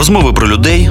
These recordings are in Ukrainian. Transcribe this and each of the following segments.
Розмови про людей,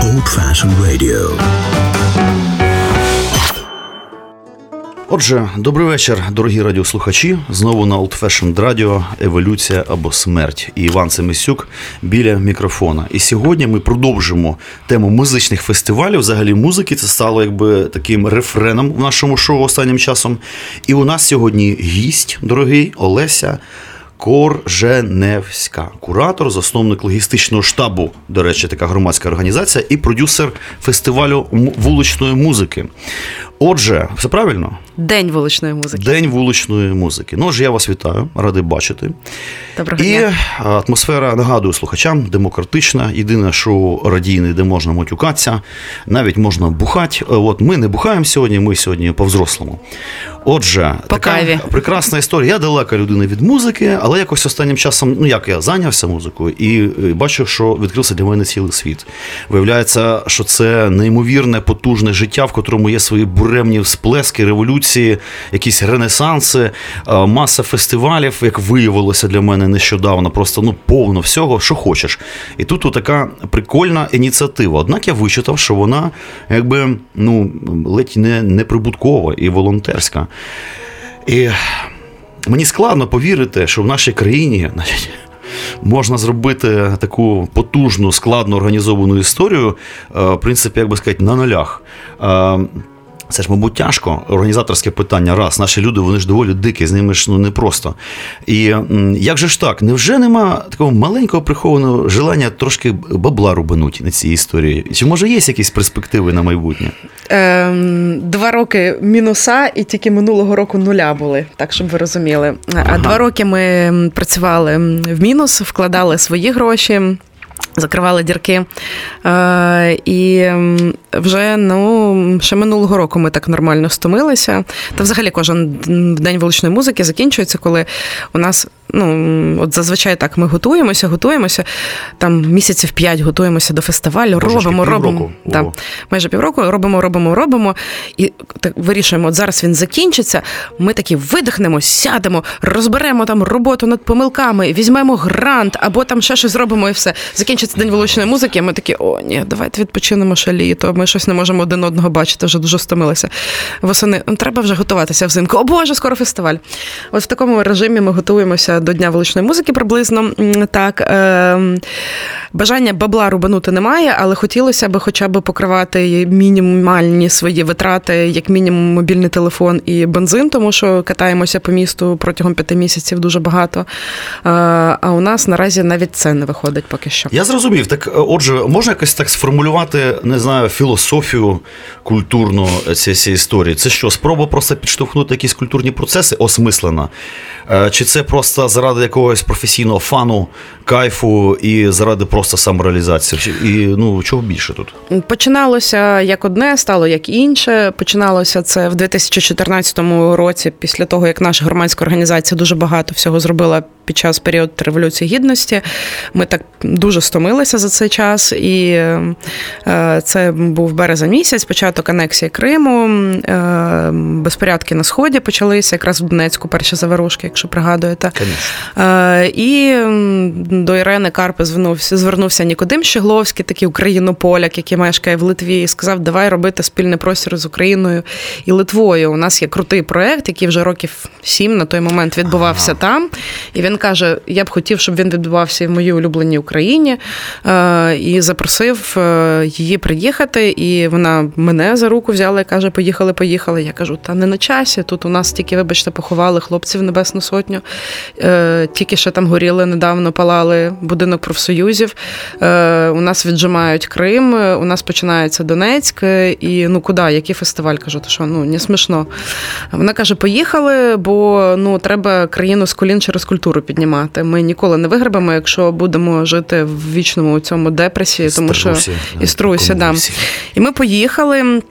Old Fashioned Radio. Отже, добрий вечір, дорогі радіослухачі. Знову на Old Fashioned Radio Еволюція або смерть. І Іван Семисюк біля мікрофона. І сьогодні ми продовжимо тему музичних фестивалів. Взагалі музики це стало якби таким рефреном в нашому шоу останнім часом. І у нас сьогодні гість, дорогий Олеся. Корженевська, куратор, засновник логістичного штабу, до речі, така громадська організація, і продюсер фестивалю вуличної музики. Отже, все правильно? День вуличної музики. День вуличної музики. Ну, ж я вас вітаю, радий бачити. Доброго І дня. атмосфера, нагадую слухачам, демократична. Єдине, що радійне, де можна матюкатися, навіть можна бухати. От ми не бухаємо сьогодні, ми сьогодні по-взрослому. Отже, По така каві. прекрасна історія. Я далека людина від музики, але якось останнім часом, ну як я зайнявся музикою і е, бачу, що відкрився для мене цілий світ. Виявляється, що це неймовірне, потужне життя, в котрому є свої буремні всплески, революції, якісь ренесанси, е, маса фестивалів, як виявилося для мене нещодавно, просто ну повно всього, що хочеш. І тут така прикольна ініціатива. Однак я вичитав, що вона якби ну ледь не неприбуткова і волонтерська. І мені складно повірити, що в нашій країні можна зробити таку потужну, складно організовану історію, е, в принципі, як би сказати, на нулях. Це ж, мабуть, тяжко. Організаторське питання. Раз, наші люди, вони ж доволі дикі, з ними ж ну непросто. І як же ж так? Невже нема такого маленького прихованого желання трошки бабла рубануть на цій історії? Чи може є якісь перспективи на майбутнє? Ем, два роки мінуса, і тільки минулого року нуля були, так щоб ви розуміли. А два роки ми працювали в мінус, вкладали свої гроші. Закривали дірки. Е, і вже ну, ще минулого року ми так нормально стомилися. Та взагалі кожен день вуличної музики закінчується, коли у нас ну, от зазвичай так ми готуємося, готуємося. Там місяців п'ять готуємося до фестивалю, Боже, робимо, робимо. Да, майже півроку робимо, робимо, робимо. І так вирішуємо, от зараз він закінчиться. Ми такі видихнемо, сядемо, розберемо там роботу над помилками, візьмемо грант або там ще щось зробимо і все. Закінчиться день вуличної музики. Ми такі, о, ні, давайте відпочинемо ще літо. Ми щось не можемо один одного бачити, вже дуже стомилися. Восени треба вже готуватися взимку. О Боже, скоро фестиваль. От в такому режимі ми готуємося до Дня вуличної музики приблизно. Так, е, бажання бабла рубанути немає, але хотілося б хоча б покривати мінімальні свої витрати, як мінімум мобільний телефон і бензин, тому що катаємося по місту протягом п'яти місяців дуже багато. Е, А у нас наразі навіть це не виходить поки що. Я зрозумів. Так, е, отже, можна якось так сформулювати, не знаю, філософію культурну цієї історії. Це що, спроба просто підштовхнути якісь культурні процеси осмислено? Е, Чи це просто заради якогось професійного фану, кайфу і заради просто самореалізації? І ну чого більше тут? Починалося як одне, стало як інше. Починалося це в 2014 році, після того як наша громадська організація дуже багато всього зробила під час періоду революції гідності. Ми так дуже стомилися за цей час, і е, це був березень місяць, початок анексії Криму, е, безпорядки на сході почалися, якраз в Донецьку перші заворушки, якщо пригадуєте. Е, І до Ірени Карпи звернувся, звернувся Нікодим Щегловський, такий українополяк, який мешкає в Литві, і сказав: давай робити спільний простір з Україною і Литвою. У нас є крутий проект, який вже років сім на той момент відбувався там. І він каже: Я б хотів, щоб він відбувався в моїй улюбленій Україні. Е, І запросив е, її приїхати. І вона мене за руку взяла і каже: Поїхали, поїхали. Я кажу, та не на часі. Тут у нас тільки, вибачте, поховали хлопців Небесну Сотню. Е, Тільки що там горіли недавно, палали будинок профсоюзів. У нас віджимають Крим, у нас починається Донецьк. І ну куди? Який фестиваль? Кажу, то що ну не смішно. Вона каже: поїхали, бо ну треба країну з колін через культуру культуру піднімати. Ми ніколи не вигребемо, якщо будемо жити в вічному цьому депресії, тому що Струсі, і струсі, да. І ми поїхали.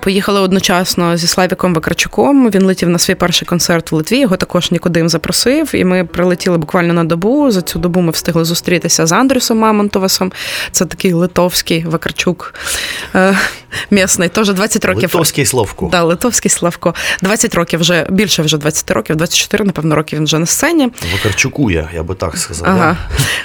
Поїхали одночасно зі Славіком Вакарчуком. Він летів на свій перший концерт в Литві. Його також Нікодим запросив. І ми прилетіли буквально на добу. За цю добу ми встигли зустрітися з Андрюсом Мамонтовасом. Це такий литовський Вакарчук е, місний. Теж 20 років. Литовський Славко. Да, Литовський Славко. 20 років вже більше вже 20 років, 24, напевно, років він вже на сцені. Вакарчуку я, я би так сказав. Ага.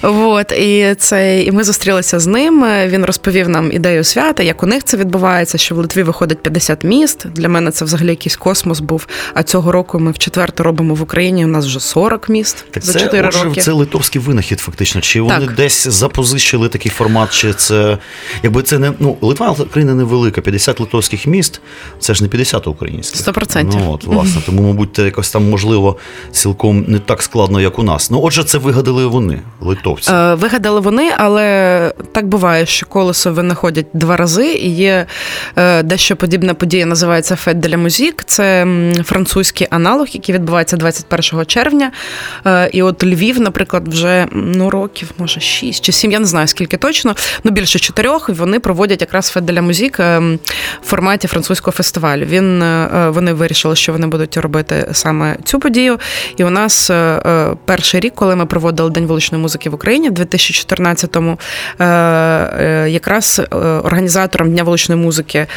да. От, і, це, і ми зустрілися з ним. Він розповів нам ідею свята, як у них це відбувається, що в Литві виходить 50 міст. Для мене це взагалі якийсь космос був. А цього року ми вчетверте робимо в Україні. У нас вже 40 міст Так за це, 4 отже, роки. це литовський винахід, фактично. Чи вони десь запозичили такий формат, чи це. Якби це не. Ну, Литва країна невелика, 50 литовських міст, це ж не 50 українських. 100%. Ну, от, власне. Тому, мабуть, це якось там, можливо, цілком не так складно, як у нас. Ну, отже, це вигадали вони, литовці. Е, Вигадали вони, але так буває, що колесо винаходять два рази. І є е, дещо подібна подія, називається Фет де Музік. Це французький аналог, який відбувається 21 червня. Е, І от Львів, наприклад, вже ну років, може, 6 чи 7, я не знаю скільки точно, ну більше чотирьох. Вони проводять якраз Фет де Музік в форматі французького фестивалю. Він е, е, вони вирішили, що вони будуть робити саме цю подію. І у нас перший рік, коли ми проводили День вуличної музики в Україні в 2014-му, е, е, якраз організатором Дня вуличної музики.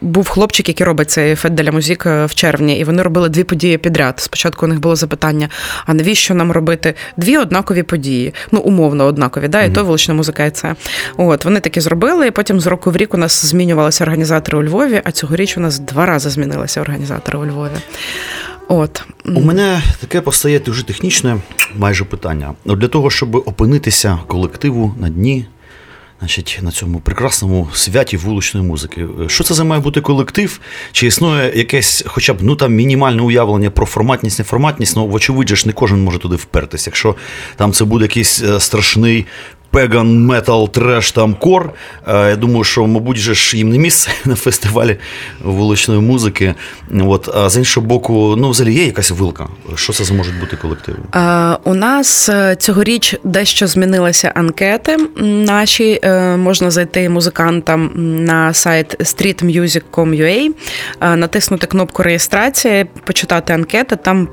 Був хлопчик, який робить цей фет де ля музик е, в червні, і вони робили дві події підряд. Спочатку у них було запитання: а навіщо нам робити дві однакові події? Ну, умовно однакові, да, і то вулична музика, і це. От вони такі зробили, і потім з року в рік у нас змінювалися організатори у Львові, а цьогоріч у нас два рази змінилися організатори у Львові. От. У мене таке постає дуже технічне майже питання. Для того, щоб опинитися колективу на дні, значить, на цьому прекрасному святі вуличної музики. Що це за має бути колектив? Чи існує якесь, хоча б ну там мінімальне уявлення про форматність, неформатність? Ну, вочевидь, ж не кожен може туди впертися. Якщо там це буде якийсь е, страшний. Пеган, метал, треш, там кор. Я думаю, що, мабуть, же ж їм не місце на фестивалі вуличної музики. От, а з іншого боку, ну, взагалі є якась вилка. Що це за можуть бути колективи? Е, У нас е, цьогоріч дещо змінилися анкети. Наші е, можна зайти музикантам на сайт streetmusic.com.ua, натиснути кнопку реєстрації, почитати анкети. Там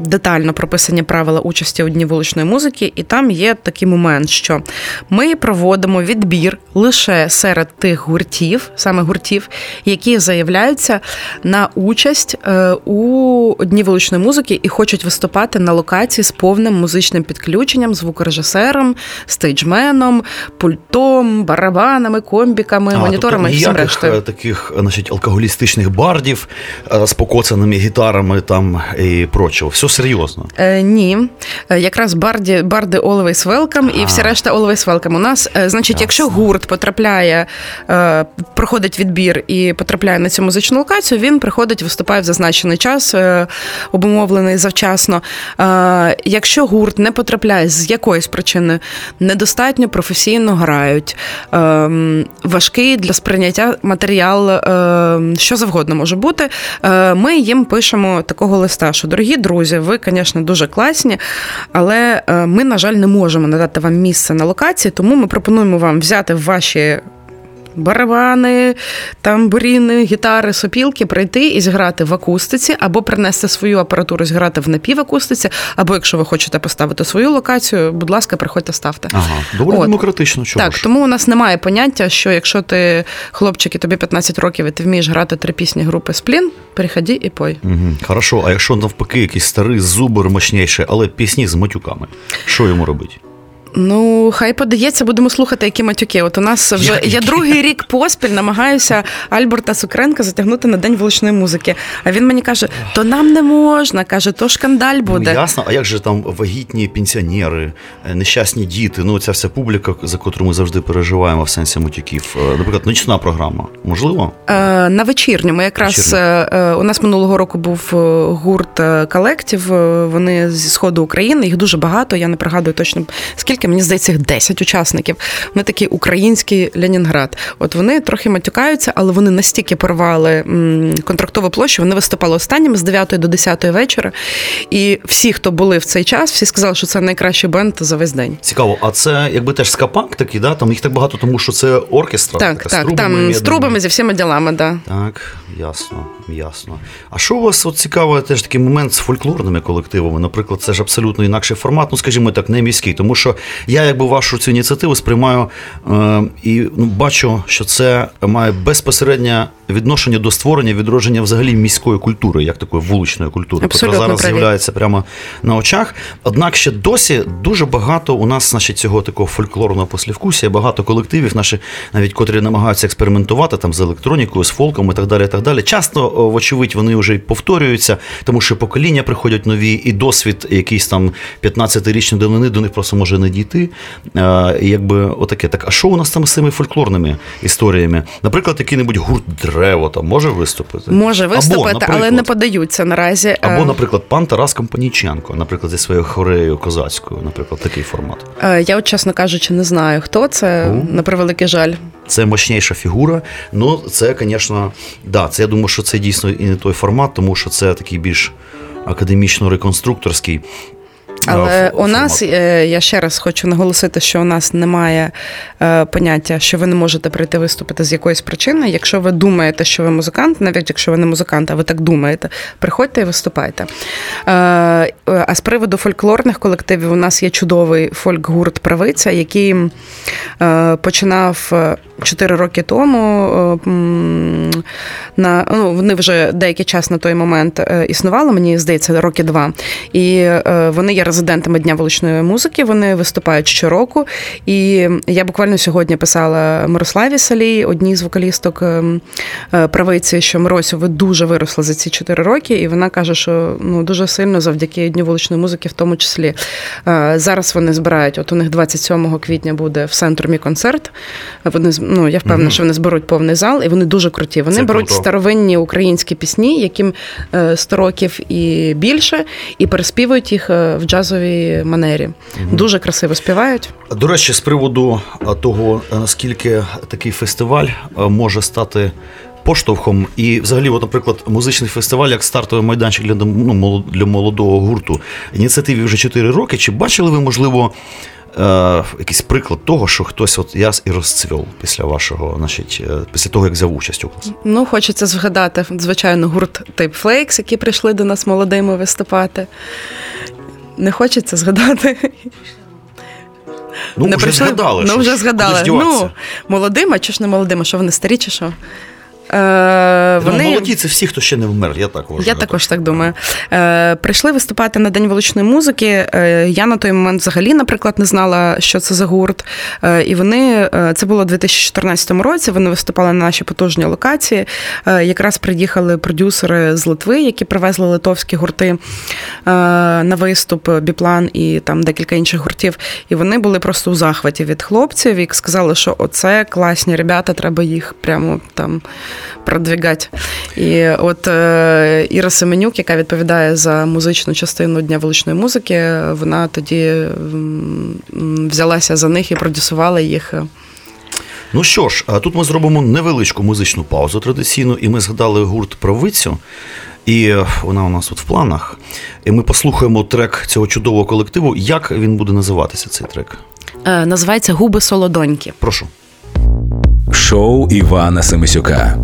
детально прописані правила участі у дні вуличної музики, і там є такий момент, що ми проводимо відбір лише серед тих гуртів, саме гуртів, які заявляються на участь е, у дні вуличної музики і хочуть виступати на локації з повним музичним підключенням, звукорежисером, стейджменом, пультом, барабанами, комбіками, моніторами і тобто всім рештою. е, таких значить, алкоголістичних бардів е, з покоцаними гітарами там і прочого. Все серйозно. Е, ні, Е, якраз барді, барди Always Welcome і всі решта Always Welcome. У нас, е, значить, якщо гурт потрапляє, е, проходить відбір і потрапляє на цю музичну локацію, він приходить, виступає в зазначений час, е, обумовлений завчасно. Е, Якщо гурт не потрапляє з якоїсь причини, недостатньо професійно грають, е, важкий для сприйняття матеріал, е, що завгодно може бути. е, Ми їм пишемо такого листа, що дорогі друзі, ви, звісно, дуже класні, але е, ми, на жаль, не можемо надати вам місце на локації, тому ми пропонуємо вам взяти ваші. Барабани, тамбуріни, гітари, сопілки прийти і зіграти в акустиці, або принести свою апаратуру, зіграти в напівакустиці, або якщо ви хочете поставити свою локацію, будь ласка, приходьте, ставте. Ага, доволі От. демократично. Чого Так, ж? тому у нас немає поняття, що якщо ти хлопчик і тобі 15 років, і ти вмієш грати три пісні групи Сплін, переходи і пой. Угу. Хорошо, а якщо навпаки якийсь старий зубр мощніший, але пісні з матюками, що йому робити? Ну, хай подається, будемо слухати, які матюки. От у нас вже Які? я другий рік поспіль намагаюся Альберта Сукренка затягнути на день вуличної музики. А він мені каже: то нам не можна, каже, то шкандаль буде. Ну, ясно, а як же там вагітні пенсіонери, нещасні діти, ну ця вся публіка, за котру ми завжди переживаємо в сенсі матюків. Е, Наприклад, нічна програма. Можливо? Е, На вечірньому, якраз Вечірню. е, е, у нас минулого року був гурт колектив. Вони зі сходу України. Їх дуже багато. Я не пригадую точно скільки скільки, мені здається, їх 10 учасників. Вони такий український Ленінград. От вони трохи матюкаються, але вони настільки порвали контрактову площу, вони виступали останніми з 9 до 10 вечора. І всі, хто були в цей час, всі сказали, що це найкращий бенд за весь день. Цікаво, а це якби теж скапанк такий, да? Там їх так багато, тому що це оркестра. Так, така, так, з трубами, там з трубами, зі всіма ділами, да. Так, ясно, ясно. А що у вас от цікаво, теж такий момент з фольклорними колективами? Наприклад, це ж абсолютно інакший формат, ну скажімо так, не міський. Тому що я якби вашу цю ініціативу сприймаю е, і ну, бачу, що це має безпосереднє відношення до створення відродження взагалі міської культури, як такої вуличної культури, яка зараз з'являється прямо на очах. Однак ще досі дуже багато у нас, значить, цього такого фольклорного послівкусія, багато колективів, наші навіть котрі намагаються експериментувати там з електронікою, з фолком і так далі. І так далі. Часто, вочевидь, вони вже й повторюються, тому що покоління приходять нові, і досвід якийсь там 15-річної давнини до них просто може не дійти. Е, якби отаке. Так, а що у нас там з цими фольклорними історіями? Наприклад, який-небудь гурт древо там може виступити? Може Або, виступити, але не подаються наразі. або, Е, наприклад, пан Тарас Компаніченко, наприклад, зі своєю хореєю козацькою, наприклад, такий формат. е, Я, от, чесно кажучи, не знаю, хто це, Ну. на превеликий жаль. Це мощніша фігура. Ну, це, звісно, да, це я думаю, що це дійсно і не той формат, тому що це такий більш академічно-реконструкторський. Але у нас е, я ще раз хочу наголосити, що у нас немає е, поняття, що ви не можете прийти виступити з якоїсь причини. Якщо ви думаєте, що ви музикант, навіть якщо ви не музикант, а ви так думаєте, приходьте і виступайте. Е, А з приводу фольклорних колективів, у нас є чудовий фольк-гурт Правиця, який починав. Е, Чотири роки тому е, на ну вони вже деякий час на той момент е, існували. Мені здається, роки два. І е, вони є резидентами дня вуличної музики. Вони виступають щороку. І я буквально сьогодні писала Мирославі Салій, одній з вокалісток правиці, що Миросю, ви дуже виросли за ці чотири роки, і вона каже, що ну дуже сильно завдяки дню вуличної музики, в тому числі. Зараз вони збирають. От у них 27 квітня буде в центрумі концерт. Вони ну я впевнена, Мгм. що вони зберуть повний зал, і вони дуже круті. Вони Це беруть круто. старовинні українські пісні, яким е, 100 років і більше, і переспівують їх е, в джазовій манері. Дуже красиво співають. До речі, з приводу того, наскільки такий фестиваль може стати. Поштовхом і, взагалі, от, наприклад, музичний фестиваль як стартовий майданчик для, ну, для молодого гурту. Ініціативі вже 4 роки. Чи бачили ви, можливо, е, якийсь приклад того, що хтось от яс і розцвів після вашого, значить, е, після того, як взяв участь у вас? Ну, хочеться згадати, звичайно, гурт Type Flakes, які прийшли до нас молодими виступати. Не хочеться згадати. Ну, не вже прийшли? згадали. Ну, вже згадали. Ну, молодими, чи ж не молодими? Що вони старі, чи що? Е, Ну, молоді це всі, хто ще не вмер, я так вважаю. Я також так думаю. Е, прийшли виступати на День вуличної музики. Е, я на той момент взагалі, наприклад, не знала, що це за гурт. І вони це було у 2014 році. Вони виступали на нашій потужній локації. Якраз приїхали продюсери з Литви, які привезли литовські гурти на виступ Біплан і там декілька інших гуртів. І вони були просто у захваті від хлопців і сказали, що оце класні ребята, треба їх прямо там продвігати. І от е, Іра Семенюк, яка відповідає за музичну частину Дня вуличної музики, вона тоді взялася за них і продюсувала їх. Ну що ж, а тут ми зробимо невеличку музичну паузу традиційну, і ми згадали гурт Правицю. І вона у нас тут в планах. І ми послухаємо трек цього чудового колективу. Як він буде називатися цей трек? Е, Називається Губи солодоньки. Прошу. Шоу Івана Семисюка.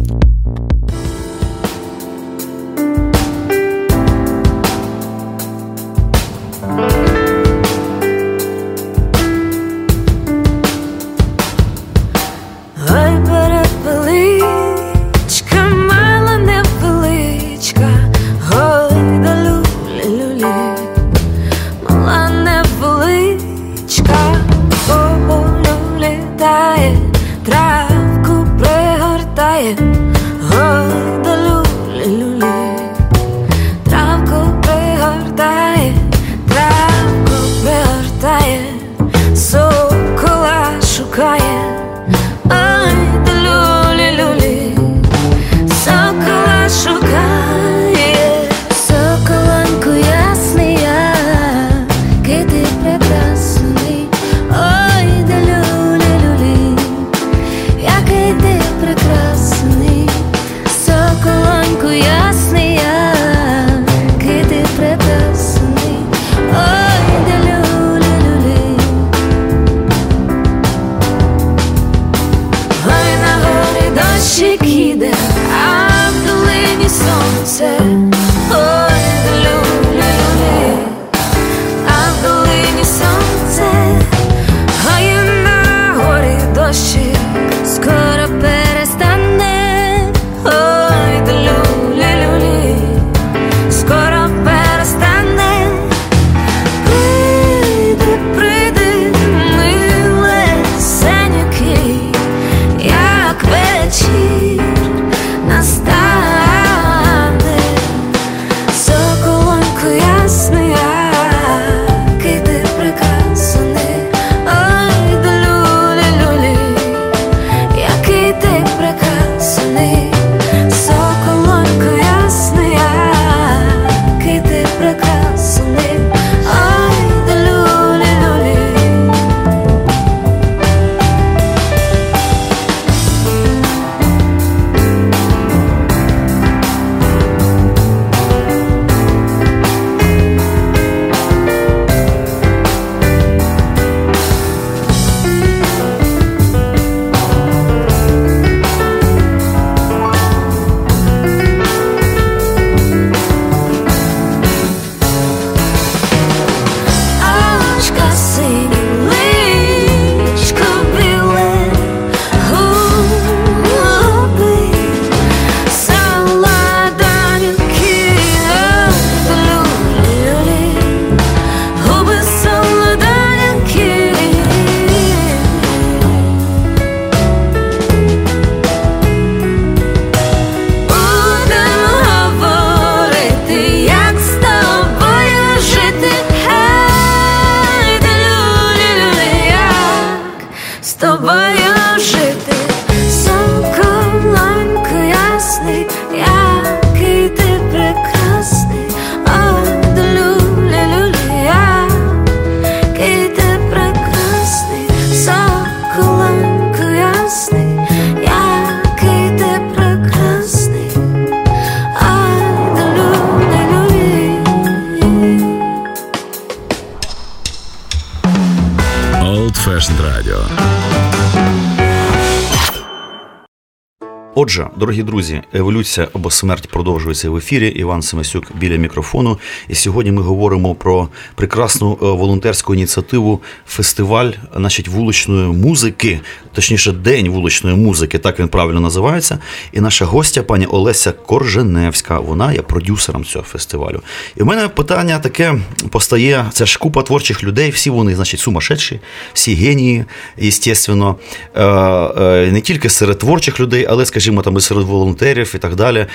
Отже, дорогі друзі, еволюція або смерть продовжується в ефірі. Іван Семесюк біля мікрофону. І сьогодні ми говоримо про прекрасну е, волонтерську ініціативу фестиваль, значить, вуличної музики, точніше, день вуличної музики, так він правильно називається. І наша гостя, пані Олеся Корженевська, вона є продюсером цього фестивалю. І в мене питання таке постає: це ж купа творчих людей, всі вони, значить, сумасшедші, всі генії, звісно, Е, е, не тільки серед творчих людей, але, скажімо, там і серед волонтерів і так далі.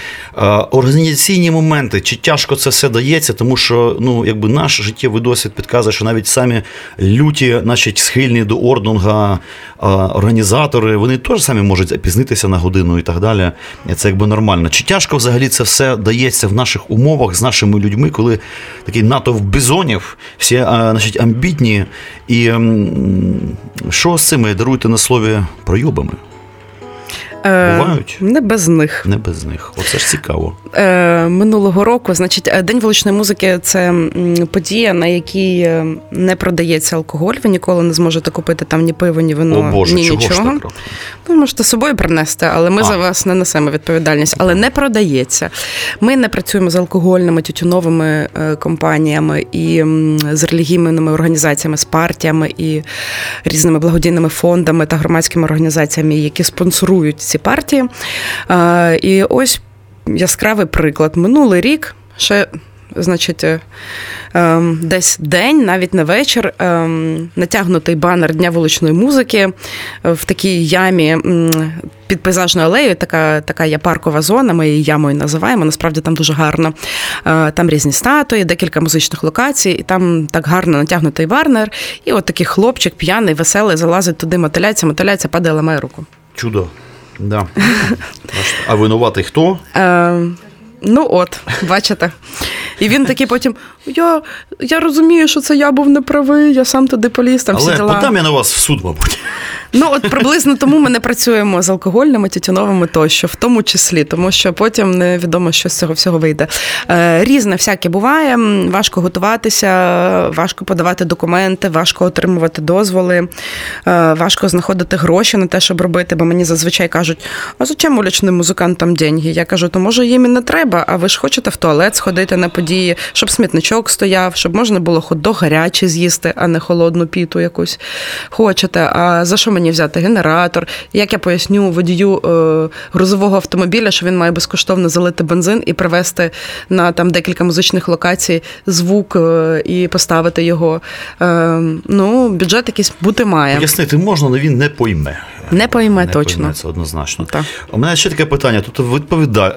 Організаційні моменти, чи тяжко це все дається, тому що ну, якби наш життєвий досвід підказує, що навіть самі люті, значить, схильні до ордунга організатори, вони теж самі можуть запізнитися на годину і так далі. Це якби нормально. Чи тяжко взагалі це все дається в наших умовах з нашими людьми, коли такий натовп бізонів, всі значить, амбітні, і що з цими даруйте на слові пройобами? Е, Бувають? Не без них. Не без них. Оце ж цікаво. Е, минулого року, значить, е, День вуличної музики це подія, на якій не продається алкоголь. Ви ніколи не зможете купити там ні пиво, ні вино, О Боже, ні чого нічого. Ви можете з собою принести, але ми А. за вас не несемо відповідальність. Але не продається. Ми не працюємо з алкогольними тютюновими компаніями і з релігійними організаціями, з партіями і різними благодійними фондами та громадськими організаціями, які спонсорують ці партії. Е, І ось яскравий приклад. Минулий рік ще. Значить, е, ем, десь день, навіть не вечір, ем, натягнутий банер Дня вуличної музики е, в такій ямі під пейзажною алеєю. Така, така є паркова зона, ми її ямою називаємо. Насправді там дуже гарно. Там різні статуї, декілька музичних локацій, і там так гарно натягнутий банер. І от такий хлопчик п'яний, веселий, залазить туди, мотиляється, мотиляється, падає, ламає руку. Чудо. Да. А винуватий хто? Е, ну от, бачите. І він такий потім: я, я розумію, що це я був неправий, я сам туди поліз, там всі діла. подам я на вас в суд, мабуть. Ну, от приблизно тому ми не працюємо з алкогольними, тютюновими тощо, в тому числі, тому що потім невідомо, що з цього всього вийде. Е, Різне всяке буває. Важко готуватися, важко подавати документи, важко отримувати дозволи, е, важко знаходити гроші на те, щоб робити. Бо мені зазвичай кажуть: а зачем уличним музикантам деньги? Я кажу, то може їм і не треба, а ви ж хочете в туалет сходити на події, щоб смітничок стояв, щоб можна було хот-дог гарячий з'їсти, а не холодну піту якусь. Хочете. А за що мені взяти генератор? Як я поясню водію е, грузового автомобіля, що він має безкоштовно залити бензин і привезти на там декілька музичних локацій звук е, і поставити його. Е, ну, бюджет якийсь бути має. Пояснити можна, але він не пойме. Не пойме Не точно. пойме, це однозначно. Так. У мене ще таке питання. Тут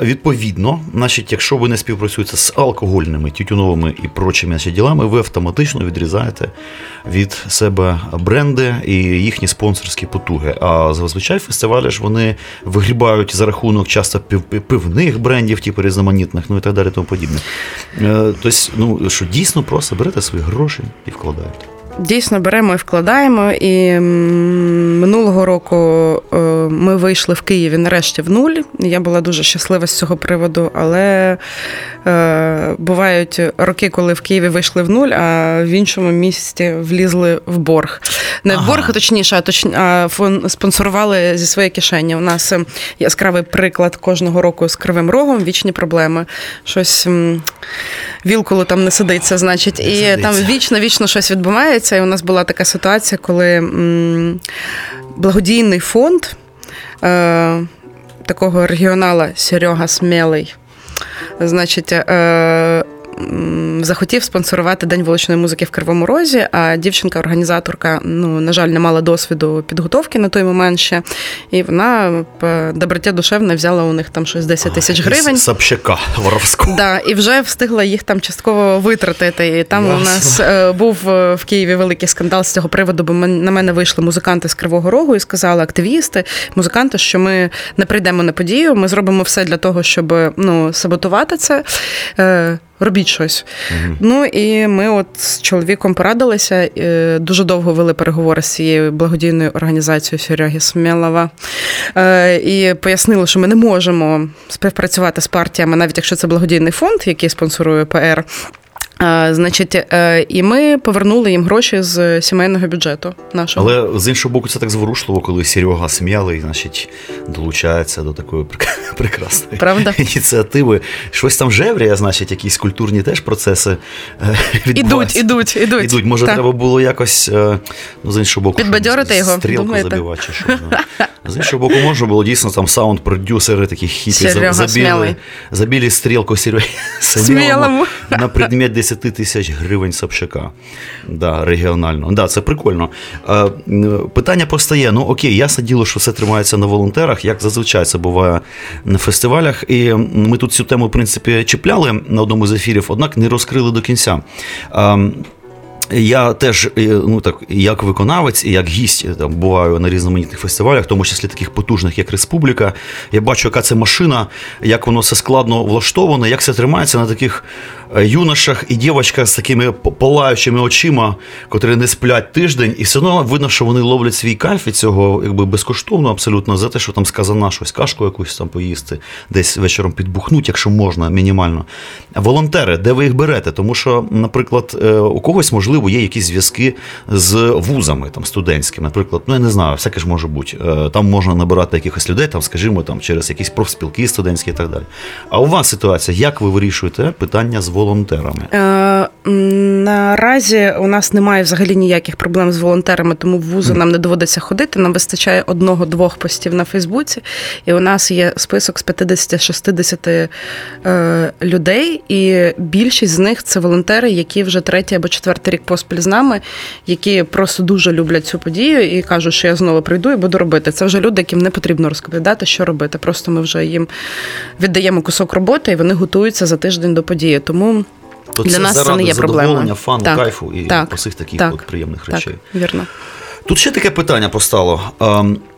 відповідно, значить, якщо ви не співпрацюєте з алкогольними, тютюновими і прочими ділами, ви автоматично відрізаєте від себе бренди і їхні спонсорські потуги. А зазвичай фестивалі ж вони вигрібають за рахунок часто пив... пивних брендів, типу різноманітних, ну і так далі, тому подібне. Тобто, ну що дійсно просто берете свої гроші і вкладаєте. Дійсно, беремо і вкладаємо. І минулого року е, ми вийшли в Києві нарешті в нуль. Я була дуже щаслива з цього приводу, але е, бувають роки, коли в Києві вийшли в нуль, а в іншому місті влізли в борг. Не в борг, а точніше, а точ, а спонсорували зі своєї кишені. У нас е, яскравий приклад кожного року з кривим рогом, вічні проблеми. Щось м, там не сидиться, значить, і сидиться. там вічно вічно щось відбувається. І у нас була така ситуація, коли благодійний фонд е, такого регіонала Серега Смелий, значить, е, захотів спонсорувати День вуличної музики в Кривому Розі, а дівчинка-організаторка, ну, на жаль, не мала досвіду підготовки на той момент ще. І вона по душевне взяла у них там щось 10 тисяч гривень. Сапщака воровського. Да, і вже встигла їх там частково витратити. І там у нас е, був е, в Києві великий скандал з цього приводу, бо на мене вийшли музиканти з Кривого Рогу і сказали активісти, музиканти, що ми не прийдемо на подію, ми зробимо все для того, щоб ну, саботувати це. Робіть щось. Ну і ми от з чоловіком порадилися. е, Дуже довго вели переговори з цією благодійною організацією Сереги Смєлова Е, І пояснили, що ми не можемо співпрацювати з партіями, навіть якщо це благодійний фонд, який спонсорує ПР. Значить, е, і ми повернули їм гроші з сімейного бюджету нашого. Але з іншого боку, це так зворушливо, коли Серега смілий, значить, долучається до такої прекрасної Правда? ініціативи. Щось там жевріє, значить, якісь культурні теж процеси е, Ідуть, ідуть, ідуть. Ідуть. Може, Так. треба було якось е, ну, з іншого боку, Підбадьорити його, стрілку забивати. Чи що. З іншого боку, можна було дійсно там саунд-продюсери, такі хіпі забіли, забіли стрілку Сереги Смілому. на предмет 10 тисяч гривень Собчака. Да, регіонально. Да, це прикольно. Е, Питання постає: ну окей, ясне діло, що все тримається на волонтерах, як зазвичай це буває на фестивалях. І ми тут цю тему, в принципі, чіпляли на одному з ефірів, однак не розкрили до кінця. Ем, я теж, е, ну так, як виконавець і як гість е, там буваю на різноманітних фестивалях, в тому числі таких потужних, як Республіка. Я бачу, яка це машина, як воно все складно влаштоване, як це тримається на таких е, юношах і дівчатках з такими палаючими очима, котрі не сплять тиждень, і все одно видно, що вони ловлять свій кайф від цього, якби безкоштовно абсолютно за те, що там сказана щось, кашку якусь там поїсти, десь вечором підбухнуть, якщо можна, мінімально. Волонтери, де ви їх берете? Тому що, наприклад, е, у когось можливо є якісь зв'язки з вузами там студентськими. Наприклад, ну я не знаю, всяке ж може бути. Е, Там можна набирати якихось людей, там, скажімо, там через якісь профспілки студентські і так далі. А у вас ситуація, як ви вирішуєте питання з волонтерами? Е, м, Наразі у нас немає взагалі ніяких проблем з волонтерами, тому в вузи нам не доводиться ходити. Нам вистачає одного-двох постів на Фейсбуці, і у нас є список з 50-60 е, людей, і більшість з них це волонтери, які вже третій або четвертий рік поспіль з нами, які просто дуже люблять цю подію і кажуть, що я знову прийду і буду робити. Це вже люди, яким не потрібно розповідати, що робити. Просто ми вже їм віддаємо кусок роботи, і вони готуються за тиждень до події. Тому. То Для нас це заради не є проблема. задоволення, фану, Так, кайфу і так, усіх таких так, от приємних Так, речей. вірно. Тут ще таке питання постало.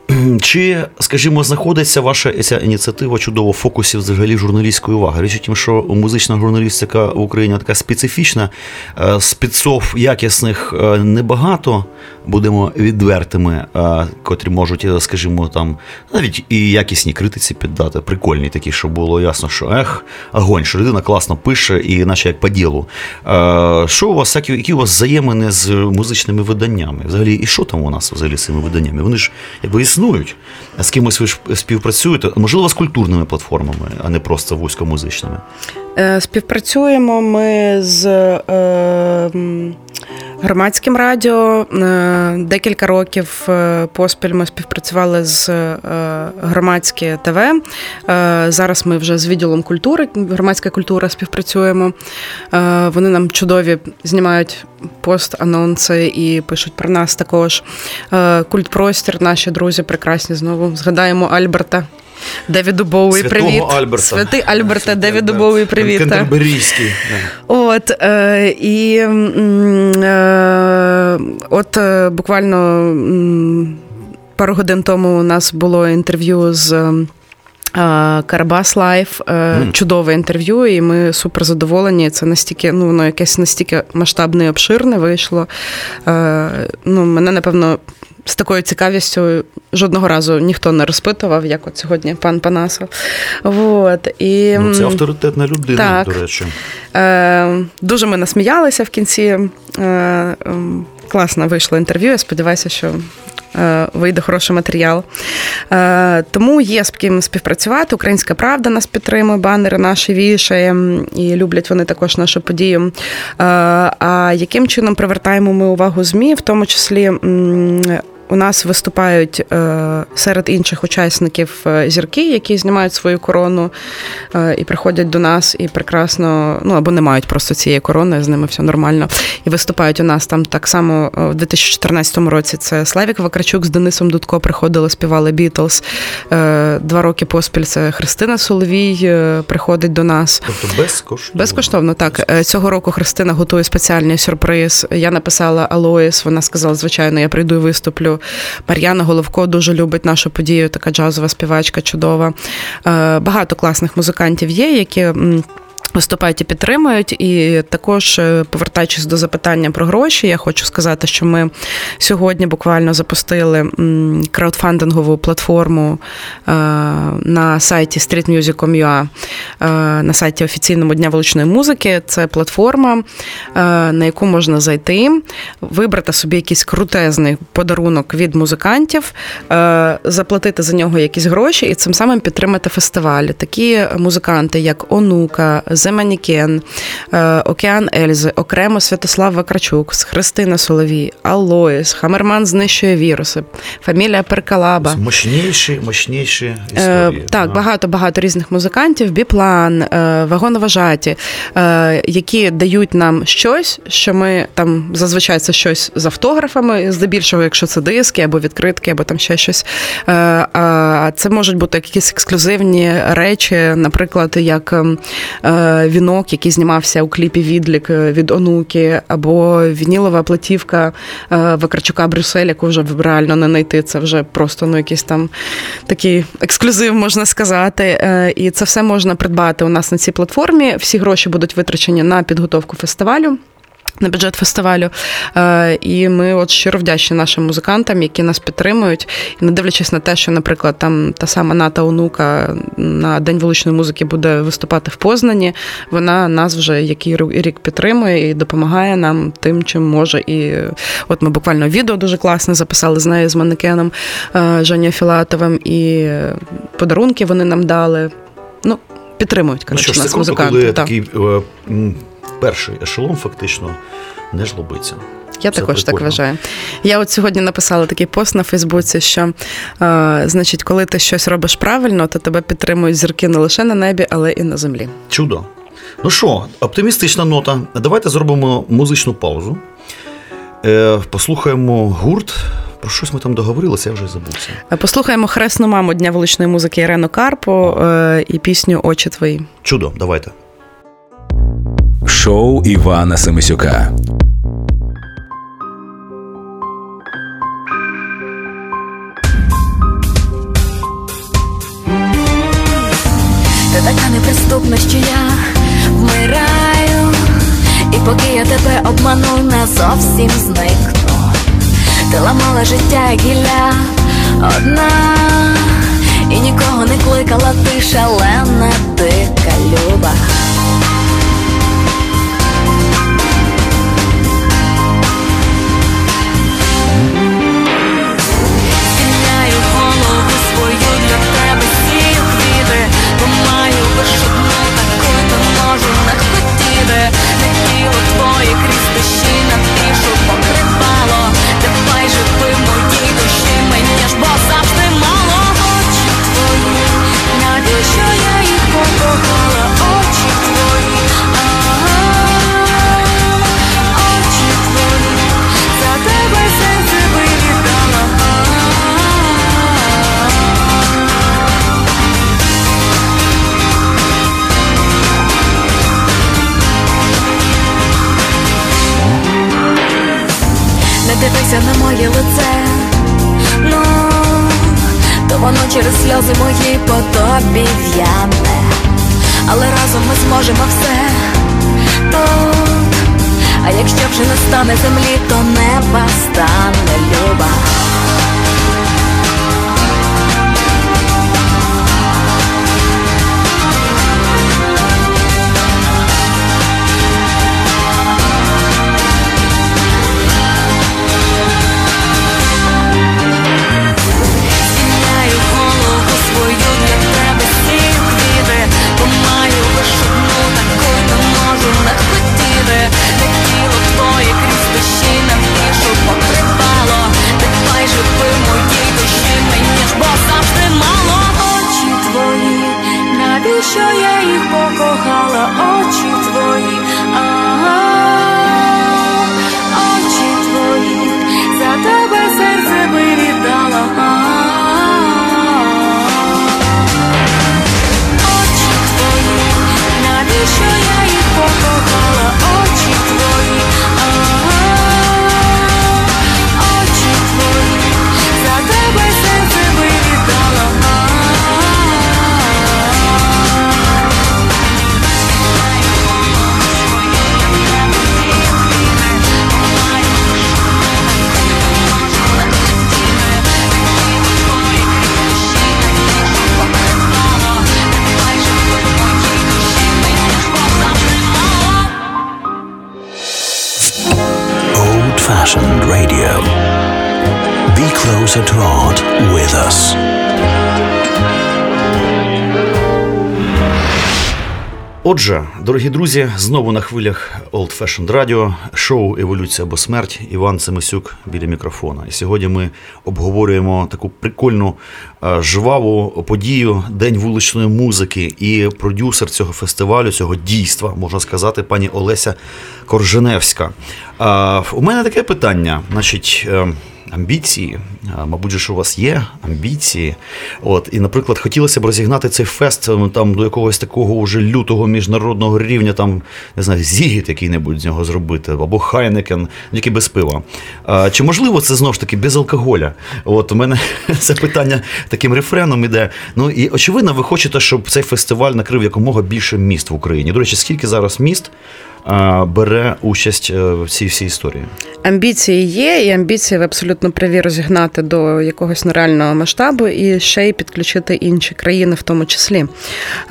Чи, скажімо, знаходиться ваша ця ініціатива чудово в фокусі взагалі журналістської уваги? Річ у тім, що музична журналістика в Україні така специфічна, е, спецов якісних е, небагато, будемо відвертими, е, котрі можуть, скажімо, там навіть і якісні критиці піддати, прикольні такі, щоб було ясно, що ех, огонь, що людина класно пише, і наче як по ділу. Що у вас, які у вас взаємини з музичними виданнями? Взагалі, і що там у нас взагалі з цими виданнями? Вони ж якби існують. А з кимось ви співпрацюєте, можливо, з культурними платформами, а не просто вузькомузичними. Е, Співпрацюємо ми з е, громадським радіо. Е, Декілька років е, поспіль ми співпрацювали з е, громадське ТВ. Зараз ми вже з відділом культури, громадська культура співпрацюємо. Вони нам чудові знімають пост-анонси і пишуть про нас також. Культпростір, наші друзі прекрасні. Знову згадаємо Альберта. Девіду Боуї, Святого привіт. Альберта. Святий Альберта, Девіду. Боуї, привіт. Кентерберійський. От е, і е, от е, буквально пару годин тому у нас було інтерв'ю з. е, Karabas Live, е, чудове інтерв'ю, і ми супер задоволені. Це настільки, ну воно якесь настільки масштабне і обширне вийшло. Е, Ну, мене, напевно, з такою цікавістю жодного разу ніхто не розпитував, як от сьогодні пан Панасов. Вот. І, Ну, це авторитетна людина, Так. до речі. Е, дуже ми насміялися в кінці. Е, класно вийшло інтерв'ю. Я сподіваюся, що е, вийде хороший матеріал. Е, тому є з ким співпрацювати. Українська правда нас підтримує, банери наші вішає, і люблять вони також нашу подію. Е, а яким чином привертаємо ми увагу ЗМІ, в тому числі. У нас виступають е, серед інших учасників е, зірки, які знімають свою корону е, і приходять до нас і прекрасно, ну або не мають просто цієї корони, з ними все нормально. І виступають у нас там так само в 2014 році. Це Славік Вакарчук з Денисом Дудко приходили, співали Бітлз. Два роки поспіль це Христина Соловій приходить до нас. Тобто безкоштовно. Безкоштовно, так. Цього року Христина готує спеціальний сюрприз. Я написала Алоїс, вона сказала, звичайно, я прийду і виступлю. Мар'яна Головко дуже любить нашу подію, така джазова співачка, чудова. Е, Багато класних музикантів є, які. Виступають і підтримують, і також е, повертаючись до запитання про гроші, я хочу сказати, що ми сьогодні буквально запустили краудфандингову платформу е, на сайті streetmusic.com.ua, е, на сайті офіційному Дня вуличної музики. Це платформа, на яку можна зайти, вибрати собі якийсь крутезний подарунок від музикантів, заплатити за нього якісь гроші і цим самим підтримати фестиваль. Такі музиканти, як Онука, Земанікен, е, Океан Ельзи, окремо Святослав Вакарчук, Христина Соловій, Алоїс, Хамерман знищує віруси, фамілія Перкалаба. Мощніші, мощніші Е, історії. так, багато багато різних музикантів, біплан, е, вагоноважаті, які дають нам щось, що ми там зазвичай це щось з автографами, здебільшого, якщо це диски або відкритки, або там ще щось. А це можуть бути якісь ексклюзивні речі, наприклад, як ем, вінок, який знімався у кліпі Відлік від онуки, або вінілова платівка е, Вакарчука Брюссель, яку вже реально не знайти. Це вже просто ну, якийсь там такий ексклюзив, можна сказати. Е, І це все можна придбати у нас на цій платформі. Всі гроші будуть витрачені на підготовку фестивалю. На бюджет фестивалю, Е, і ми от щиро вдячні нашим музикантам, які нас підтримують. І не дивлячись на те, що, наприклад, там та сама Ната Онука на День вуличної музики буде виступати в Познані. Вона нас вже який рік підтримує і допомагає нам тим, чим може. І от ми буквально відео дуже класне записали з нею з манекеном е, Женя Філатовим, і подарунки вони нам дали. Ну, підтримують Ну коротше, ж, нас музиканти. коли так. такий е, перший ешелон фактично не жлобиться. Я Це також так вважаю. Я от сьогодні написала такий пост на Фейсбуці, що е, значить, коли ти щось робиш правильно, то тебе підтримують зірки не лише на небі, але і на землі. Чудо. Ну що, оптимістична нота. Давайте зробимо музичну паузу. Е, послухаємо гурт. Про щось ми там договорилися, я вже забувся. Е, Послухаємо хресну маму Дня вуличної музики Ірену Карпо е, і пісню Очі твої. Чудо, давайте шоу Івана Семисюка. Та така неприступна, що я вмираю, і поки я тебе обману, назовсім зникну. Ти ламала життя як гілля одна, і нікого не кликала ти шалена. Отже, дорогі друзі, знову на хвилях Old Fashioned Radio, шоу Еволюція або смерть. Іван Семисюк біля мікрофона. І сьогодні ми обговорюємо таку прикольну е, жваву подію День вуличної музики. І продюсер цього фестивалю, цього дійства, можна сказати, пані Олеся Корженевська. Е, У мене таке питання. Значить. Амбіції, мабуть, ж у вас є амбіції. От, і, наприклад, хотілося б розігнати цей фест там до якогось такого уже лютого міжнародного рівня, там не знаю, зігіт який-небудь з нього зробити, або Хайнекен, тільки без пива. А, чи можливо це знову ж таки без алкоголя? От у мене це питання таким рефреном іде. Ну і очевидно, ви хочете, щоб цей фестиваль накрив якомога більше міст в Україні. До речі, скільки зараз міст бере участь е, в цій всій історії? Амбіції є, і амбіції ви абсолютно праві розігнати до якогось нереального масштабу і ще й підключити інші країни, в тому числі.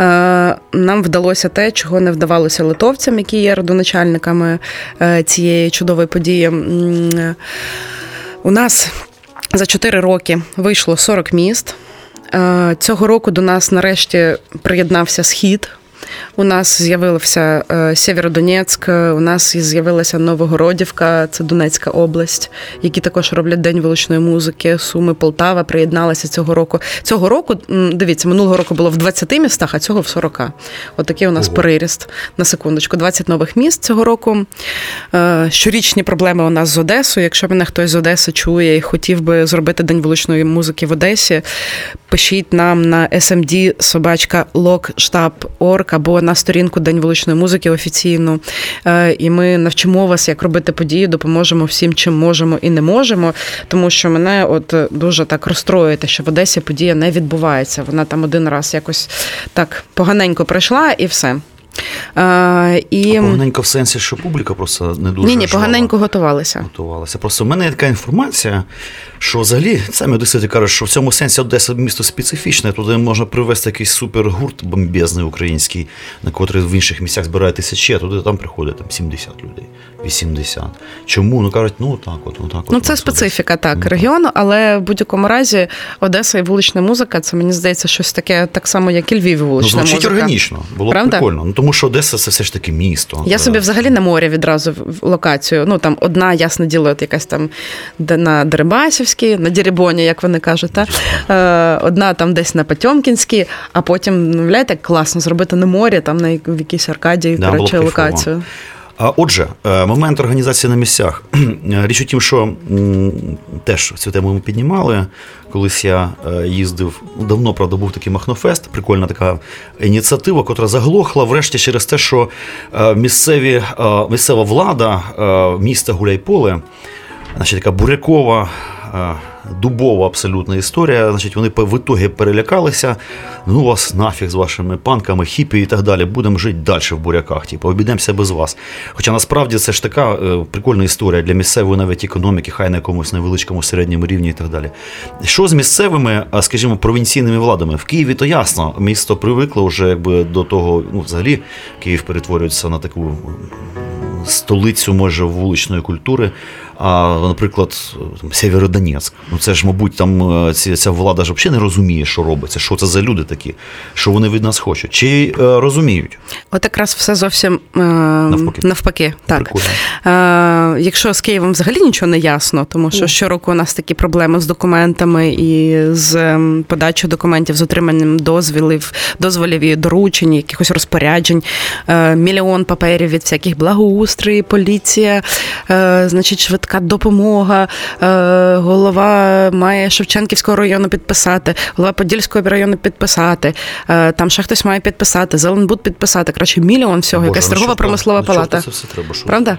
Е, Нам вдалося те, чого не вдавалося литовцям, які є родоначальниками е, цієї чудової події. У нас за 4 роки вийшло 40 міст. Цього року до нас нарешті приєднався схід. У нас з'явився е, Сєвєродонецьк, у нас з'явилася Новогородівка, це Донецька область, які також роблять день вуличної музики. Суми Полтава приєдналася цього року. Цього року, дивіться, минулого року було в 20 містах, а цього в 40. Отакий у нас переріст на секундочку. 20 нових міст цього року. Е, Щорічні проблеми у нас з Одесою. Якщо мене хтось з Одеси чує і хотів би зробити день вуличної музики в Одесі, пишіть нам на smd собачка abо або на сторінку День вуличної музики офіційну. Е, І ми навчимо вас, як робити події, допоможемо всім, чим можемо і не можемо. Тому що мене от дуже так розстроює, що в Одесі подія не відбувається. Вона там один раз якось так поганенько пройшла і все. Е, і... Поганенько в сенсі, що публіка просто не дуже Ні, ні, поганенько готувалися. готувалася. Просто в мене є така інформація, що взагалі самі одесити кажуть, що в цьому сенсі Одеса місто специфічне, туди можна привезти якийсь супергурт бомбезний український, на котрий в інших місцях збирає тисячі, а туди там приходить там 70 людей, 80. Чому? Ну кажуть, ну так, от, ну так. от Ну, це нас специфіка так Ну, так. регіону, але в будь-якому разі Одеса і вулична музика це мені здається щось таке, так само, як і Львів і Ну, вулична звучить музика. органічно, було б Правда? прикольно. Ну, тому що Одеса це все ж таки місто. Я собі Е, взагалі на морі відразу в локацію. Ну там одна, ясне діло, от якась там на Дерибасівській, на Дірібоні, як вони кажуть, та? Е, одна там десь на Потьомкінській, а потім, ну, уявляєте, як класно зробити на морі, там на в якійсь Аркадії, Да, коротше, локацію. А отже, е, момент організації на місцях. Річ у тім, що теж цю тему ми піднімали. Колись я е, їздив, давно, правда, був такий Махнофест, прикольна така ініціатива, котра заглохла врешті через те, що місцеві, місцева влада міста Гуляйполе, значить, така бурякова. Е, Дубова абсолютна історія. Значить, вони в ітогі перелякалися. Ну, вас нафіг з вашими панками, хіпі і так далі. Будемо жити далі в буряках. Типу, обійдемося без вас. Хоча насправді це ж така е, прикольна історія для місцевої навіть економіки, хай на якомусь невеличкому середньому рівні і так далі. Що з місцевими, скажімо, провінційними владами? В Києві то ясно, місто привикло вже якби до того, ну, взагалі, Київ перетворюється на таку столицю, може, вуличної культури. А, наприклад, Сєвєродонецьк. Ну це ж, мабуть, там е, ці, ця влада ж взагалі не розуміє, що робиться, що це за люди такі, що вони від нас хочуть. Чи е, розуміють? От якраз все зовсім е, Навпаки. навпаки. Так. Прикольно. Е, якщо з Києвом взагалі нічого не ясно, тому що щороку у нас такі проблеми з документами і з ем, подачою документів, з отриманням дозволів, дозволів і доручень, якихось розпоряджень, е, мільйон паперів від всяких благоустрій, поліція, е, значить, швидка допомога, е, голова має Шевченківського району підписати, голова Подільського району підписати, е, там ще хтось має підписати, Зеленбуд підписати. Коротше, мільйон всього, Боже, якась ну торгова промислова ну, палата. Це все треба, що Правда?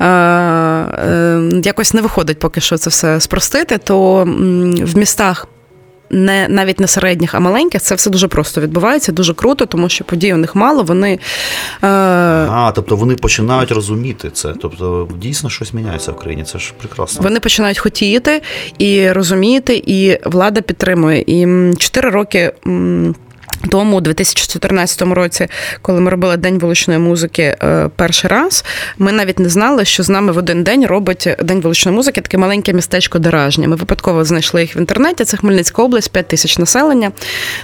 Е, е, якось не виходить поки що це все спростити, то в містах. Не навіть не середніх, а маленьких це все дуже просто відбувається, дуже круто, тому що подій у них мало. Вони е, А, тобто вони починають розуміти це. Тобто дійсно щось міняється в країні. Це ж прекрасно. вони починають хотіти і розуміти, і влада підтримує. І чотири роки. м, Тому, у 2014 році, коли ми робили День вуличної музики е, перший раз, ми навіть не знали, що з нами в один день робить День вуличної музики таке маленьке містечко Деражня. Ми випадково знайшли їх в інтернеті. Це Хмельницька область, 5 тисяч населення.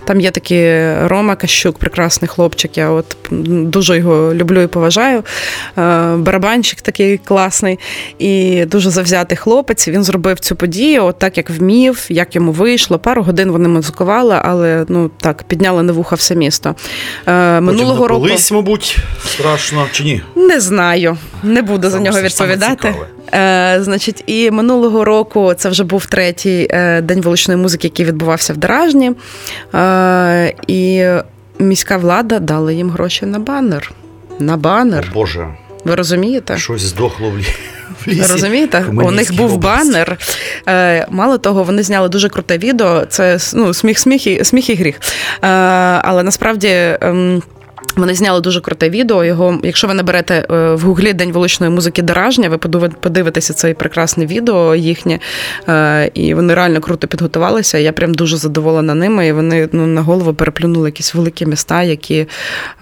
Там є такий Рома Кащук, прекрасний хлопчик. Я от дуже його люблю і поважаю. Е, Барабанщик такий класний і дуже завзятий хлопець. Він зробив цю подію, от так як вмів, як йому вийшло. Пару годин вони музикували, але ну так підняли на вуха все місто. Е, Минулого року напились, мабуть, страшно чи ні? не знаю, не буду за нього відповідати. Е, значить, і минулого року це вже був третій е, день вуличної музики, який відбувався в Деражні. Е, і міська влада дала їм гроші на банер. На банер. О, Боже, Ви розумієте? щось здохло в лі- лісі. Розумієте? У них був області. банер. Е, мало того, вони зняли дуже круте відео. Це ну, сміх, сміх і, сміх і гріх. Е, але насправді. Вони зняли дуже круте відео. Його, якщо ви наберете е, в гуглі День вуличної музики Деражня, ви подиви- подивитеся це прекрасне відео їхнє. Е, І вони реально круто підготувалися. Я прям дуже задоволена ними. І вони ну, на голову переплюнули якісь великі міста, які,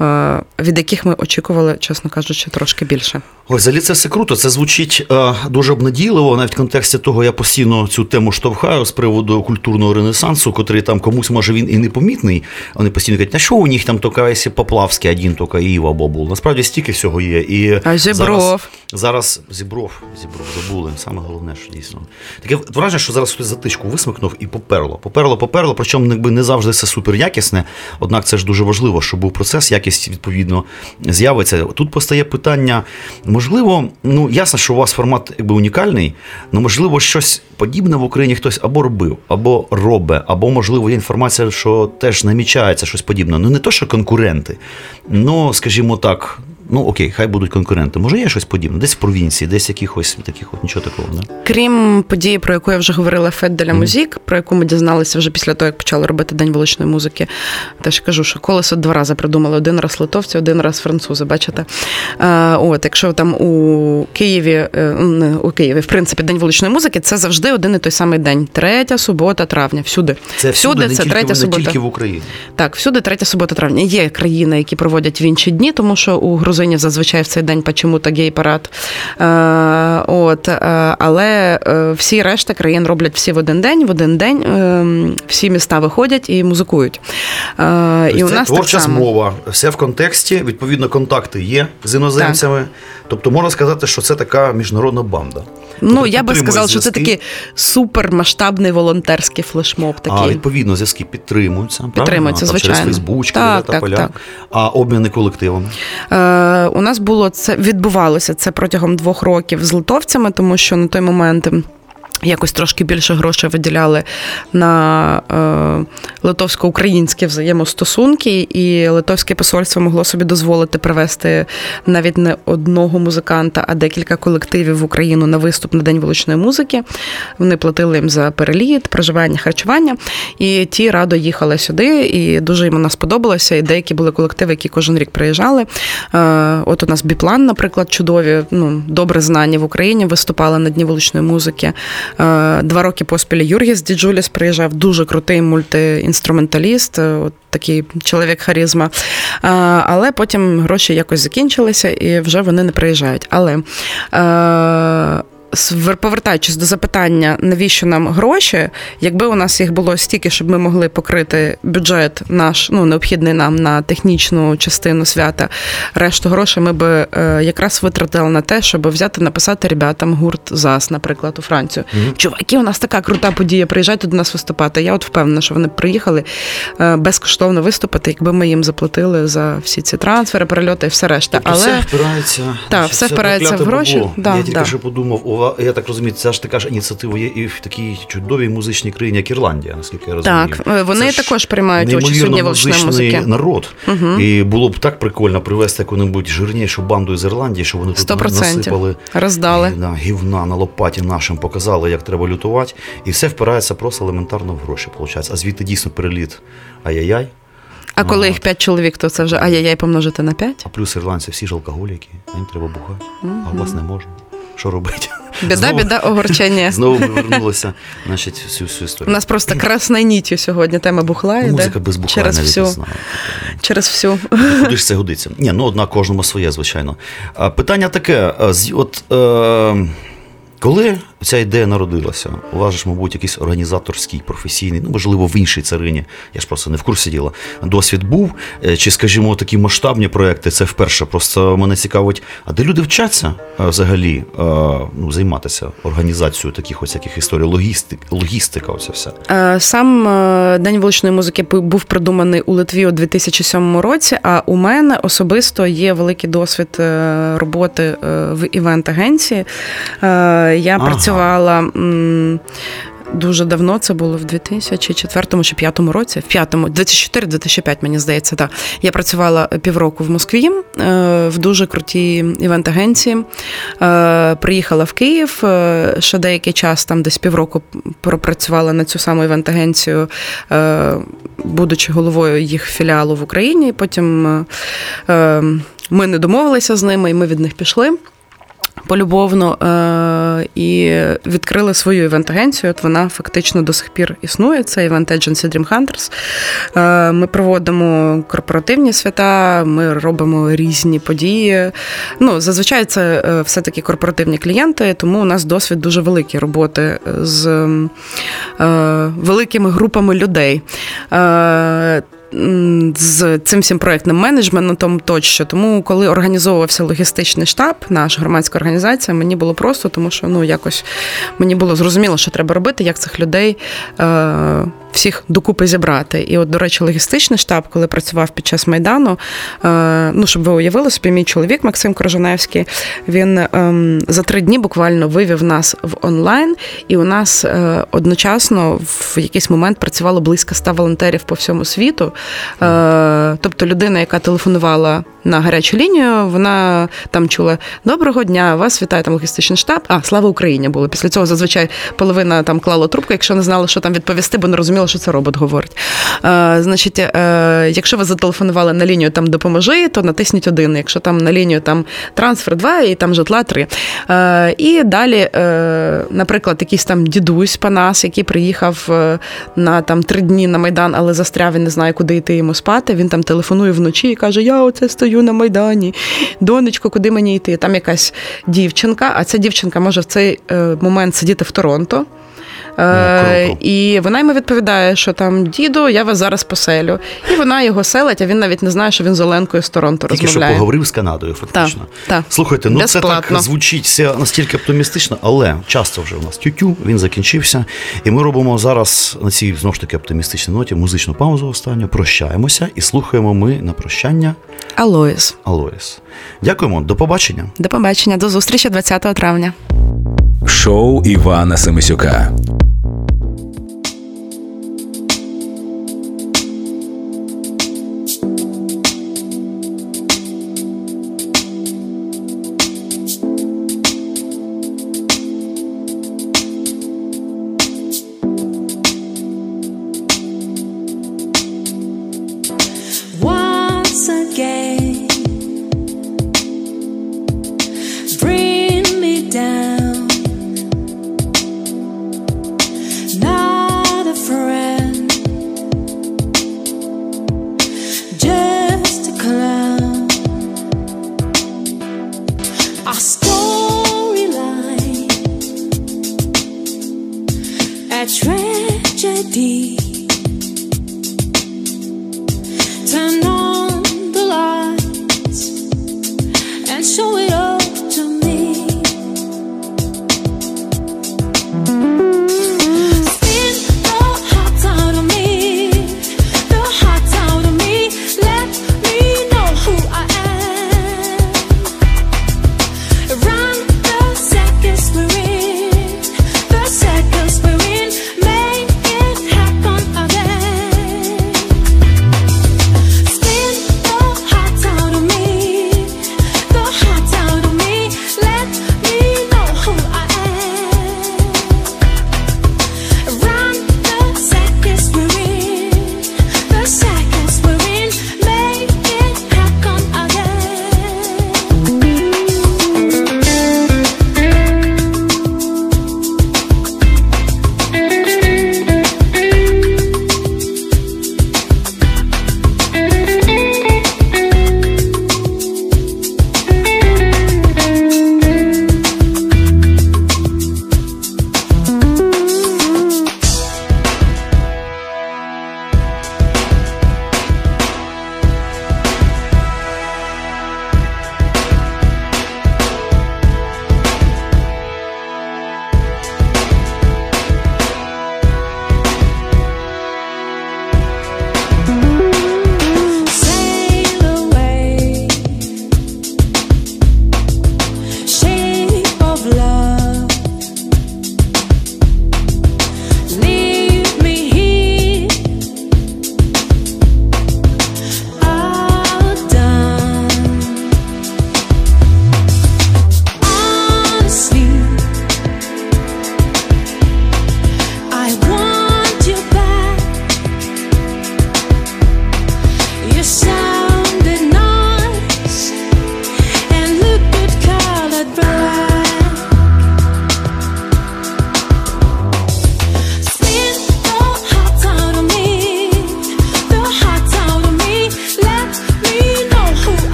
е, від яких ми очікували, чесно кажучи, трошки більше. Ой, взагалі це все круто. Це звучить дуже обнадійливо, навіть в контексті того, я постійно цю тему штовхаю з приводу культурного ренесансу, котрий там комусь може він і непомітний. Вони постійно кажуть, на що у них там тільки якщо Поплавський, один тільки Іва Бобул. Насправді стільки всього є. І А Зібров? Зараз, зараз Зібров, Зібров забули. Саме головне, що дійсно. Таке враження, що зараз хтось затичку висмикнув і поперло. Поперло, поперло, причому якби не завжди це супер якісне. Однак це ж дуже важливо, щоб був процес, якість відповідно з'явиться. Тут постає питання. Можливо, ну ясно, що у вас формат якби унікальний, але можливо щось подібне в Україні хтось або робив, або робить, або можливо є інформація, що теж намічається щось подібне. Ну не то, що конкуренти, Ну, скажімо так, ну окей, хай будуть конкуренти. Може, є щось подібне, десь в провінції, десь якихось таких, от нічого такого, не? Крім події, про яку я вже говорила, Фет де ла Музік, про яку ми дізналися вже після того, як почали робити День вуличної музики. Теж кажу, що колесо два рази придумали: один раз литовці, один раз французи. Бачите? Е, От, якщо там у Києві, е, не у Києві, в принципі, День вуличної музики, це завжди один і той самий день. Третя субота травня. Всюди. Це всюди, не, це тільки, третя не субота. тільки в Україні. Так, всюди третя субота травня. Є країни, які проводять в інші дні, тому що у грузинів зазвичай в цей день почему-то гей-парад. Е, от, е, але е, всі решта країн роблять всі в один день, в один день всі міста виходять і музикують. Е, і Тобто у це нас творча так само. змова, все в контексті, відповідно, контакти є з іноземцями. Тобто можна сказати, що це така міжнародна банда. Ну, Тобто я би сказала, що це такий супермасштабний волонтерський флешмоб. А відповідно зв'язки підтримуються. Підтримуються, правильно? Там звичайно. Через Фейсбучки, Так, та так, поля. так. А обміни колективами. Е, у нас було це відбувалося це протягом двох років з литовцями, тому що на той момент. Якось трошки більше грошей виділяли на е, литовсько-українські взаємостосунки, і литовське посольство могло собі дозволити привезти навіть не одного музиканта, а декілька колективів в Україну на виступ на День вуличної музики. Вони платили їм за переліт, проживання, харчування. І ті радо їхали сюди, і дуже їм вона сподобалася. І деякі були колективи, які кожен рік приїжджали. Е, От у нас біплан, наприклад, чудові, ну добре знані в Україні, виступали на дні вуличної музики. Е, Два роки поспіль Юргіс Діджуліс приїжджав, дуже крутий мультиінструменталіст, е, от такий чоловік харизма. Е, Але потім гроші якось закінчилися і вже вони не приїжджають. Але повертаючись до запитання, навіщо нам гроші, якби у нас їх було стільки, щоб ми могли покрити бюджет наш, ну необхідний нам на технічну частину свята, решту грошей ми би е, якраз витратили на те, щоб взяти написати ребятам гурт ЗАС, наприклад, у Францію. Чуваки, у нас така крута подія, приїжджайте до нас виступати. Я от впевнена, що вони приїхали е, безкоштовно виступити, якби ми їм заплатили за всі ці трансфери, перельоти і все решта. Тобто все Але впирається, Так, що все впирається в гроші. Да, я тільки да. що подумав, я так розумію, це ж така ж ініціатива є і в такій чудовій музичній країні, як Ірландія, наскільки я розумію. Так, е, вони Це також приймають участь у музичний музики. народ. І було б так прикольно привезти яку-небудь жирнішу банду з Ірландії, щоб вони тут насипали Роздали. е, Да, гівна на лопаті нашим показали, як треба лютувати. І все впирається просто елементарно в гроші, виходить. А звідти дійсно переліт ай-яй-яй. А коли Ну, їх п'ять чоловік, то це вже ай-яй-яй помножити на п'ять. А плюс ірландці всі ж алкоголіки, а їм треба бухати. А у вас не можна. Що робити? Біда, Знову- біда, огорчення. Знову ми вернулися значить, всю всю У нас просто красна нітю сьогодні тема бухла. Музика без бухла через навіть всю, не знаю. через всю. Куди ж це годиться? Ні, ну одна кожному своє, звичайно. Питання таке: от е, коли ця ідея народилася, у вас ж, мабуть, якийсь організаторський, професійний, ну можливо, в іншій царині, я ж просто не в курсі діла. Досвід був, Е, чи, скажімо, такі масштабні проекти, це вперше. Просто мене цікавить, а де люди вчаться е, взагалі е, ну, займатися організацією таких ось яких історій, логістик, логістика, оце все. Е, Сам День вуличної музики був придуманий у Литві у 2007 році. А у мене особисто є великий досвід роботи в івент-агенції. Я Ага. Працювала. м, Дуже давно це було в 2004 чи 2005 році. В п'ятому, 2004-2005, мені здається, так. Я працювала півроку в Москві е, в дуже крутій івент-агенції. Е, Приїхала в Київ. е, Ще деякий час, там десь півроку пропрацювала на цю саму івент-агенцію, е, будучи головою їх філіалу в Україні. Потім е, е, ми не домовилися з ними, і ми від них пішли полюбовно е, і відкрили свою івент-агенцію. От вона фактично до сих пір існує. Це Event Agency Dream Hunters. Е, Ми проводимо корпоративні свята, ми робимо різні події. Ну, зазвичай це е, все-таки корпоративні клієнти, тому у нас досвід дуже великий роботи з е, великими групами людей. З цим всім проектним менеджментом тощо. Тому, коли організовувався логістичний штаб, наша громадська організація, мені було просто, тому що ну якось мені було зрозуміло, що треба робити, як цих людей е, всіх докупи зібрати. І, от, до речі, логістичний штаб, коли працював під час майдану, е, ну щоб ви уявили собі, мій чоловік Максим Крожаневський, він ем, за три дні буквально вивів нас в онлайн, і у нас е, одночасно в якийсь момент працювало близько ста волонтерів по всьому світу. Е, тобто людина, яка телефонувала на гарячу лінію, вона там чула Доброго дня, вас вітає там логістичний штаб. А слава Україні було. Після цього зазвичай половина там клала трубку, якщо не знала, що там відповісти, бо не розуміла, що це робот говорить. Е, значить, е, якщо ви зателефонували на лінію там допоможи, то натисніть один. Якщо там на лінію там трансфер 2 і там житла 3. Е, і далі, е, наприклад, якийсь там дідусь Панас, який приїхав е, на там три дні на майдан, але застряв він не знає, куди йти йому спати. Він там телефонує вночі і каже: Я оце стою на майдані, донечко, куди мені йти? Там якась дівчинка, а ця дівчинка може в цей е, момент сидіти в Торонто. Е, круто. і вона йому відповідає, що там діду, я вас зараз поселю. І вона його селить, а він навіть не знає, що він з Оленкою з Торонто Тільки що поговорив з Канадою, фактично. так. Слухайте, ну це так звучить настільки оптимістично, але часто вже у нас тютю, він закінчився. І ми робимо зараз на цій знову ж таки оптимістичній ноті музичну паузу останню. Прощаємося і слухаємо ми на прощання Алоїс. Алоїс. Дякуємо, до побачення. До побачення, до зустрічі 20 травня. Шоу Івана Семисюка.